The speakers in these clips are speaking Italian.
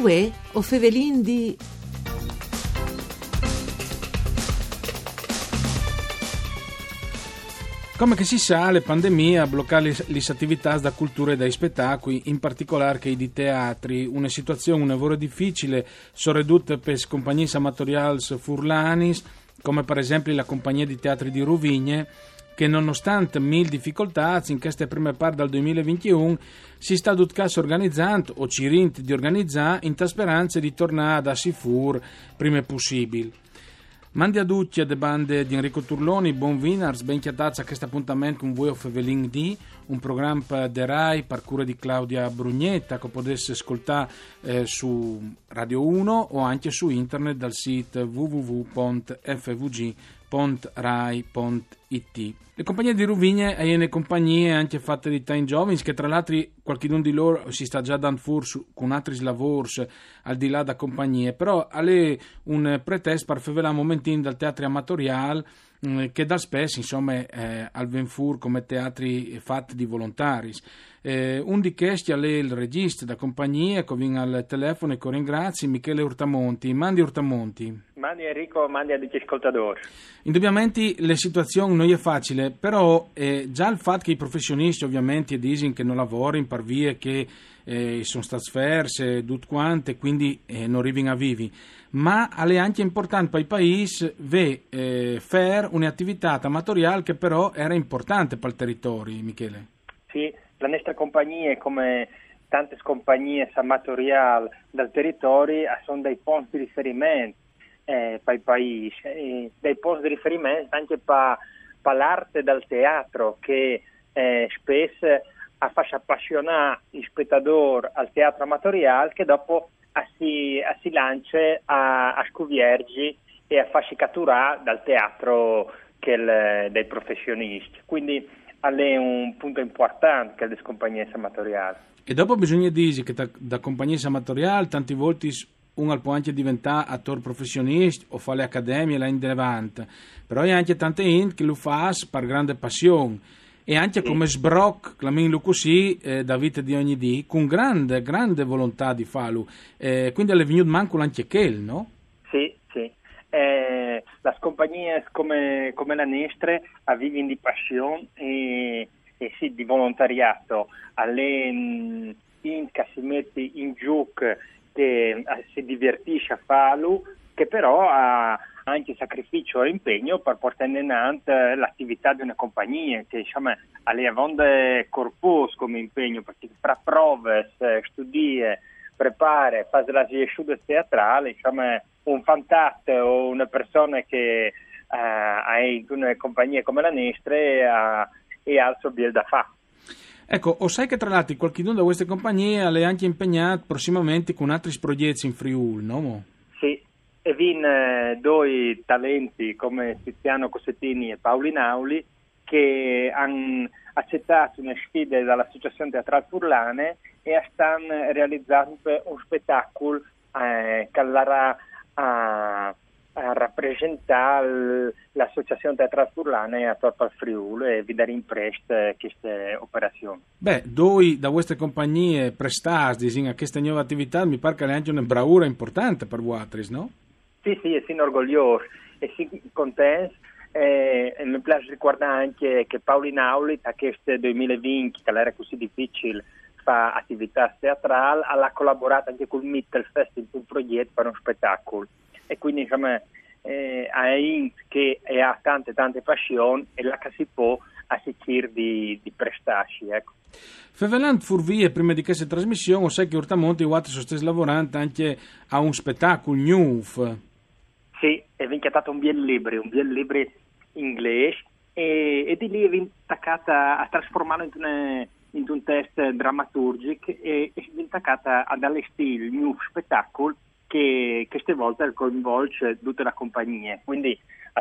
Uè, o Fevelin di... Come che si sa, le pandemie ha bloccato le attività da cultura e dai spettacoli, in particolare che di teatri, una situazione un lavoro difficile, soprattutto per compagnie amatoriali furlanis, come per esempio la compagnia di teatri di Ruvigne, che nonostante mille difficoltà, in queste prime parti del 2021, si sta tutto organizzando, o ci rint di organizzare, in speranza di tornare da Sifur prima possibile. Mandi a tutti de bande di Enrico Turloni, buon Winners, ben chiatazza a questo appuntamento con voi of Evelyn D, un programma de RAI per cura di Claudia Brugnetta che potesse ascoltare eh, su Radio 1 o anche su internet dal sito www.fvg.rai.it. Le compagnie di Ruvigne e le compagnie anche fatte di Time Jovins, che tra l'altro qualcuno di loro si sta già dando fuori con altri lavori al di là da compagnie, però è un pretesto per fare un momentino dal teatro amatoriale mm, che da spesso insomma eh, al Venfur come teatri fatti di volontari. Eh, un di questi è il regista da compagnia che viene al telefono e che ringrazio Michele Urtamonti. Mandi Urtamonti. Mandi Enrico, mandi a tutti gli ascoltatori. Indubbiamente la situazione non è facile, però eh, già il fatto che i professionisti ovviamente dicono che non lavorano per vie che eh, sono state sferse, tutte quante, quindi eh, non arrivano a vivi, ma è anche importante per i paesi eh, fare un'attività amatoriale che però era importante per il territorio, Michele. Sì, la nostra compagnia, come tante compagnie amatoriali del territorio, sono dei punti di riferimento eh, per i paesi, eh, dei punti di riferimento anche per pa l'arte del teatro che eh, spesso fa appassionare gli spettatori al teatro amatoriale che dopo si, si lancia a, a scuviergi e a farsi catturare dal teatro il, dei professionisti. Quindi è un punto importante che le compagnie amatoriali. E dopo bisogna dire che da, da compagnie amatoriali tanti volte uno può anche diventare attore professionista o fare le accademie là in Levante, però è anche tante gente che lo fa per grande passione e anche come sbroc, chiamiamolo così, eh, da vita di ogni dì, con grande, grande volontà di farlo. Eh, quindi è venuto manco anche quel, no? Eh, le compagnie come, come la nostra vivono di passione e, e sì, di volontariato. Alle mm, in che si mette in gioco che eh, si divertisce a farlo, che però ha anche sacrificio e impegno per portare in avanti l'attività di una compagnia, che insomma ha le avonde corpus come impegno, perché fra prove, studie, prepare, fare la teatrale, insomma un fantasto o una persona che eh, ha in una compagnia come la nostra ha, e ha il suo biel da fare. Ecco, o sai che tra l'altro qualcuno da queste compagnie è anche impegnato prossimamente con altri progetti in Friuli, no? Sì, e vin eh, due talenti come Tiziano Cossettini e Paoli Nauli che hanno accettato una sfida dall'Associazione Teatrale Furlane e stanno realizzando un spettacolo eh, che a a rappresentare l'associazione teatrale furlana a Torpa Friuli e vi dare in prest queste operazioni. Beh, due da queste compagnie prestate a queste nuove attività mi pare che è anche una bravura importante per voi, no? Sì, sì, e sono orgoglioso e sono contento e, e mi piace ricordare anche che Paoli Nauli a questo 2020, che era così difficile fa attività teatrali, ha collaborato anche con il Mittelfest in un progetto per un spettacolo e quindi insomma eh, è che ha tante tante passioni e la che si può assicurare di, di prestarsi. Ecco. Fevelant Furvie, prima di questa trasmissione, sai che Urtamonti e sono stati lavorando anche a un spettacolo new. Sì, è vincatato un bel libro, un bel libro inglese e, e, di lì è attaccata a trasformarlo in, una, in un test drammaturgico e, è attaccata ad allestire il new spettacolo che queste volte coinvolge tutta la compagnia, quindi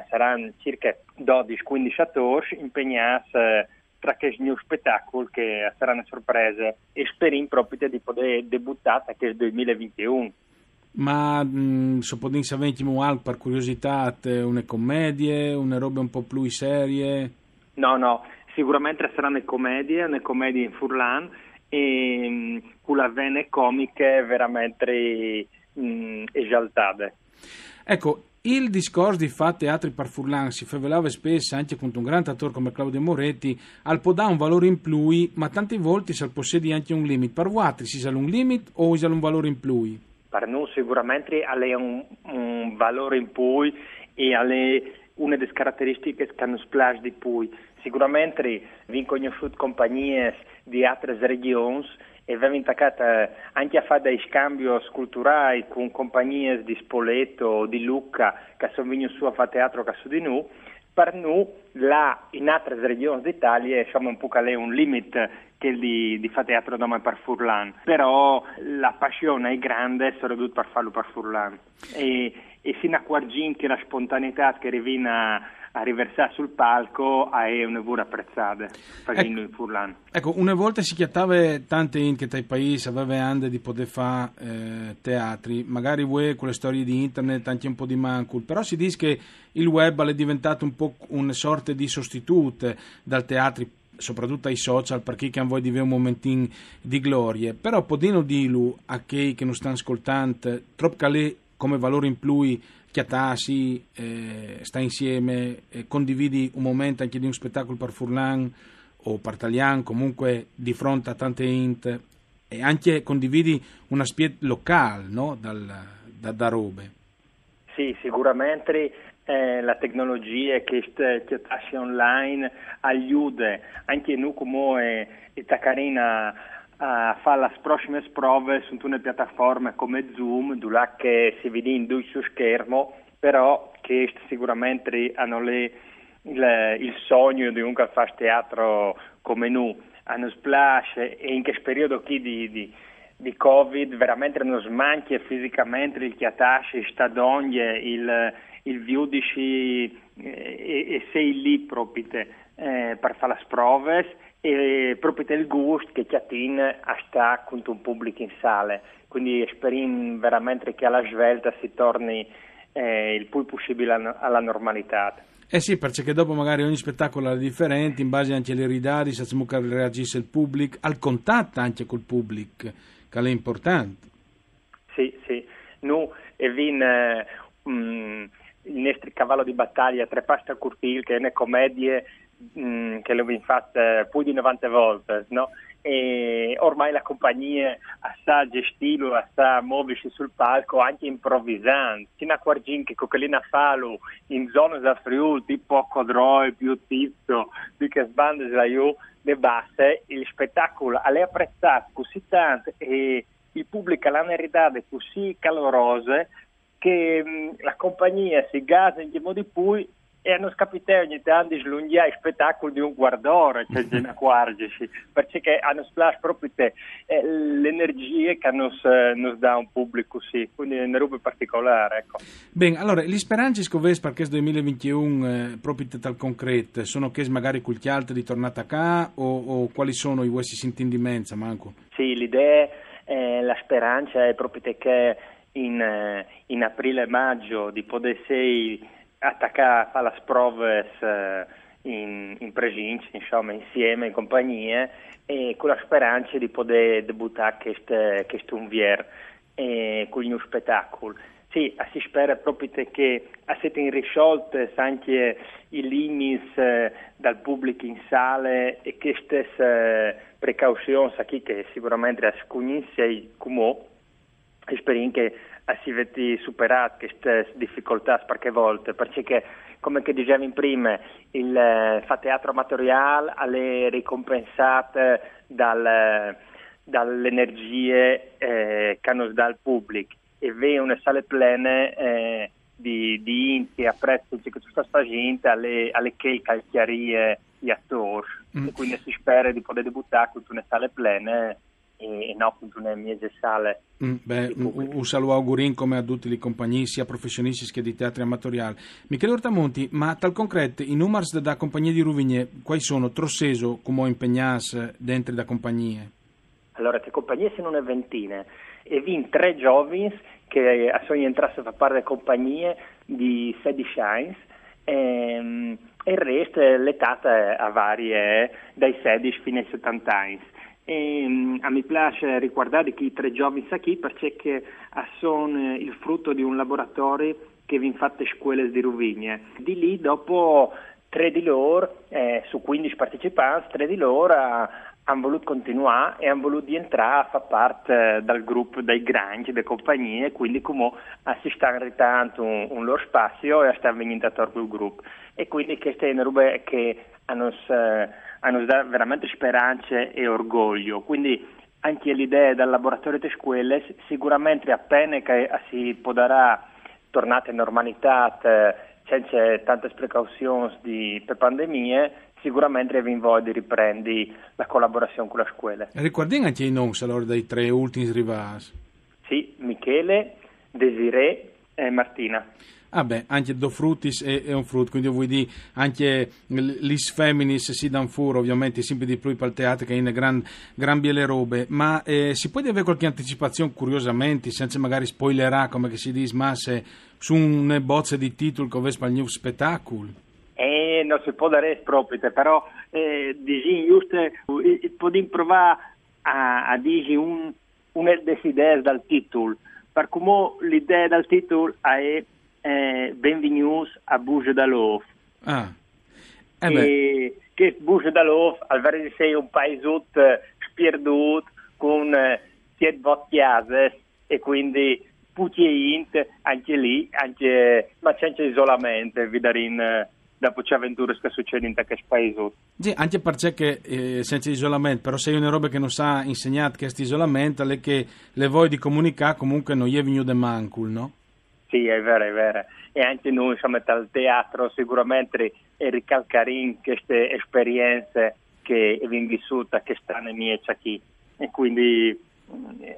saranno circa 12-15 attori impegnati eh, tra questi nuovi spettacoli che saranno sorprese e speriamo proprio di poter debuttare a questo 2021. Ma mh, se potessi avere anche per curiosità una commedie, una roba un po' più serie? No, no, sicuramente saranno commedie, una commedia in Furlan e mm, con la vene comiche veramente mh, mm, esaltate. Ecco, il discorso di fare teatri per Furlan si favelava spesso anche con un grande attore come Claudio Moretti, al può dare un valore in più, ma tante volte si possiede anche un limite. Per voi si sa un limite o si ha un valore in più? Per noi sicuramente ha un, un valore in più e ha una delle caratteristiche che hanno splash di più. Sicuramente vi conosciuto compagnie di altre regioni e abbiamo intaccato anche a fare dei scambi culturali con compagnie di Spoleto di Lucca che sono venuti su a fare teatro su di noi. Per noi, là, in altre regioni d'Italia, insomma, un po' è un limite che di, di fare teatro da per Furlan. Però la passione è grande, soprattutto per farlo per Furlan. E, e fino a quargin che la spontaneità che rivina a riversare sul palco è una buona apprezzata per ecco, in Furlan. Ecco, una volta si chiattava tante in che dai paesi aveva anche di poter fare eh, teatri, magari voi con le storie di internet anche un po' di mancul, però si dice che il web è diventato un po' una sorta di sostituto dal teatro soprattutto ai social perché che voi di un momentino di gloria però podino dirlo a chi che non stanno ascoltando troppo calè come valore in più chiattasi, eh, sta insieme, eh, condividi un momento anche di un spettacolo per Furlan o per Talian, comunque di fronte a tante int e anche condividi una spiet locale no? Dal, da, da, robe. Sì, sicuramente eh, la tecnologia che chiattasi online aiuta anche noi come Itacarina a fare le prossime prove su una piattaforma come Zoom, dove che si vede in due su schermo, però che sicuramente hanno le, il, il, sogno di un che fa teatro come noi, hanno splash e in questo periodo qui di, di, di Covid veramente non smanchia fisicamente il chiatasci, sta d'ogni, il, il viudici eh, e, e sei lì proprio eh, per fare le prove e proprio del gusto che Chiatin sta con un pubblico in sale, quindi speriamo veramente che alla svelta si torni eh, il più possibile alla normalità. Eh sì, perché dopo magari ogni spettacolo è differente, in base anche alle ridadi, se reagisce il pubblico, al contatto anche col pubblico, che è importante. Sì, sì. Noi e vin eh, um, il nostro cavallo di battaglia, tre pasta curtil, che è una commedia Mm, che l'ho fatto più di 90 volte, no? E ormai la compagnia sa gestirlo, sa muoversi sul palco anche improvvisando. Fino a Quargin che Coccolina Falo in zone da Friuli, tipo Codroi, più Tizzo, di che sbande da io, le basse, il spettacolo è apprezzato così tanto e il pubblico l'ha ereditato così calorose che mh, mm, la compagnia si gasa in modo di cui e hanno scapitato ogni tanto di slunghiare spettacoli di un guardore, cioè di una quargici, perché hanno splash proprio te, eh, l'energia che hanno nos dà un pubblico, sì, quindi è una roba particolare, ecco. Bene, allora, le speranze scovese per questo 2021, eh, proprio tal concreto, sono che magari quel che altro di tornata a o, o, quali sono i vostri sentimenti, Manco? Sì, l'idea, eh, la speranza è proprio che in, eh, in aprile e maggio di poter sei attaccare a le prove eh, in, in presenza, insomma, insieme, in compagnia, e con la speranza di poter debuttare questo, questo unvier eh, con il spettacolo. Sì, si spera proprio che siete risolte anche i limiti eh, dal pubblico in sale e queste eh, precauzioni che sicuramente a scugnisse come e speriamo che si vedi superate queste difficoltà qualche volta, perché come che dicevi prima, il eh, fa teatro amatoriale è ricompensato dal, dalle energie eh, che hanno dà il pubblico e vede una sale plene eh, di, di inti apprezzo che tu stai facendo alle, alle che calchiarie gli attori mm. e quindi si spera di poter debuttare con una sale plene e, no appunto nelle mie sale. Mm, beh, un, un saluto augurin come a tutti le compagnie, sia professionisti che di teatri amatoriali. Michele Ortamonti, ma tal concreto, i numeri da compagnie di Rouvigne, quali sono? Trosseso come impegnasse dentro da compagnie? Allora, le compagnie sono una ventina e vin tre giovani che sono entrati a far parte delle compagnie di 16 anni ehm, e il resto è l'età a varie dai 16 fino ai 70 anni E, um, a mi piace ricordare che i tre giovani qui perché sono il frutto di un laboratorio che vi fatte scuole di Ruvigne. Di lì dopo tre di loro, eh, su 15 partecipanti, tre di loro hanno voluto continuare e hanno voluto entrare a fare parte del gruppo dei Grange, delle compagnie, quindi come si stanno ritando un, un, loro spazio e stanno venendo a torno il gruppo. E quindi queste sono robe che hanno, hanno dato veramente speranze e orgoglio. Quindi anche l'idea del laboratorio di scuole sicuramente appena che si potrà tornare in normalità eh, senza tante precauzioni di, per pandemie, sicuramente vi di riprendere la collaborazione con la scuola. Ricordiamo anche i nomi allora, dei tre ultimi rivasi? Sì, Michele, Desiree e Martina. Ah beh, anche Do Frutis è, è un frutto, quindi vuol dire anche l'is feminis si dan furo, ovviamente sempre di più per il teatro che in gran, gran biele robe, ma eh, si può avere qualche anticipazione curiosamente, senza magari spoilerà come si dice, ma se su un bozze di titolo come spagnolo spettacolo? Eh, non si può dare proprio, però eh, dici giusto, eh, provare a, a dire un, un desiderio dal titolo, per come l'idea del titolo è eh, Benvenuti a Buge d'Alof. Ah. Eh e che Buge d'Alof, al vero sei un paesotto spierdut con eh, siete chiase e quindi puti anche lì, anche, ma c'è anche isolamento, vidarin eh, dopo c'è avventure che succedono in questo paese. Sì, anche perché eh, senza isolamento, però se una roba che non sa insegnare questo isolamento, è che le voi di comunicare comunque non è venuto mancul, no? Sì, è vero, è vero. E anche noi, insomma, dal teatro sicuramente ricalcare queste esperienze che abbiamo vissuto, che stanno in mia qui. E quindi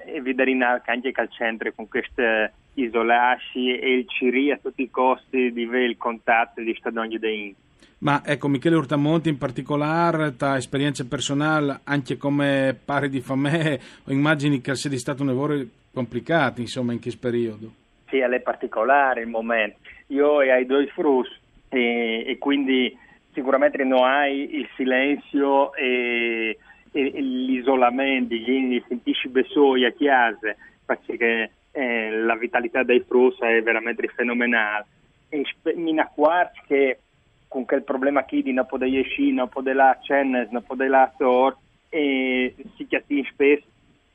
e vedere anche al centro con queste isolarsi e il CIRI a tutti i costi di avere il contatto di stadoni dei ma ecco, Michele Urtamonti in particolare, da esperienza personale, anche come pari di famè, immagini che sia stato un lavoro complicato, insomma, in questo periodo. Sì, è particolare il momento. Io ho due frus e, e, quindi sicuramente non hai il silenzio e, e, e l'isolamento, quindi sentisci besoi a chiase, perché eh, la vitalità dei frus è veramente fenomenale. E mi accorgo che con quel problema qui di non poter uscire, non poter la cena, non poter la sor, e si chiatti spesso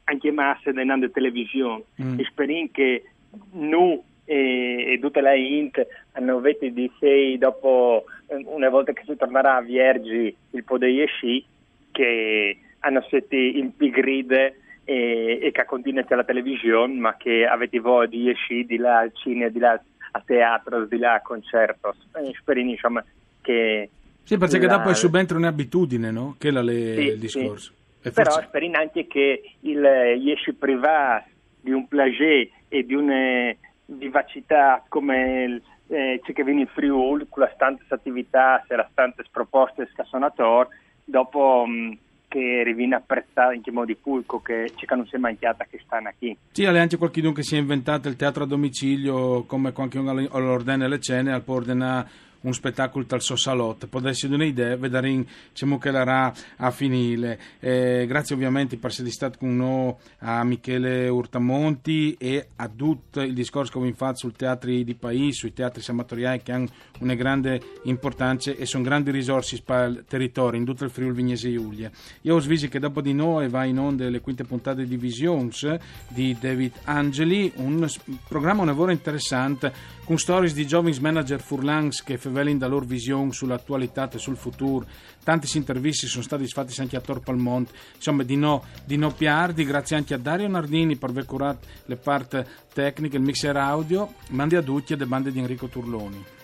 anche masse delle televisione. Mm. E speriamo che noi e, tutte le int hanno vetti di sei dopo una volta che si tornerà a Viergi il poder sci che hanno seti impigride e, e che continua la televisione ma che avete voi di sci di là al cinema di là a teatro di là a concerto spero insomma che sì perché la... dopo è subentro un'abitudine no? che è le, sì, il discorso sì. però spero anche che il Yesci privato di un plagé e di una vivacità come eh, c'è che viene in Friuli, con la tante attività, se la tante proposte scassonator, dopo mh, mm, che riviene apprezzata in che modi pubblico che ci non si è mangiata che stanno qui. Sì, c'è anche qualcuno che si è inventato il teatro a domicilio come qualcuno all'ordine le cene, al ordine un spettacolo tal suo salotto. Può essere un'idea, vedere diciamo che la a finire. Eh, grazie ovviamente per essere stato con noi a Michele Urtamonti e a tutto il discorso che abbiamo fatto sul teatro di paese, sui teatri amatoriali che hanno una grande importanza e sono grandi risorse per il territorio, in tutto il Friuli Vignese Giulia. Io ho svisi che dopo di noi va in onda le quinte puntate di Visions di David Angeli, un programma, un lavoro interessante con stories di giovani manager furlans che vedono la loro visione sull'attualità e sul futuro. Tanti interviste sono stati fatti anche a Tor Palmont, insomma di no, di no piardi, grazie anche a Dario Nardini per aver curato le parti tecniche, il mixer audio, mandi a tutti e le bande di Enrico Turloni.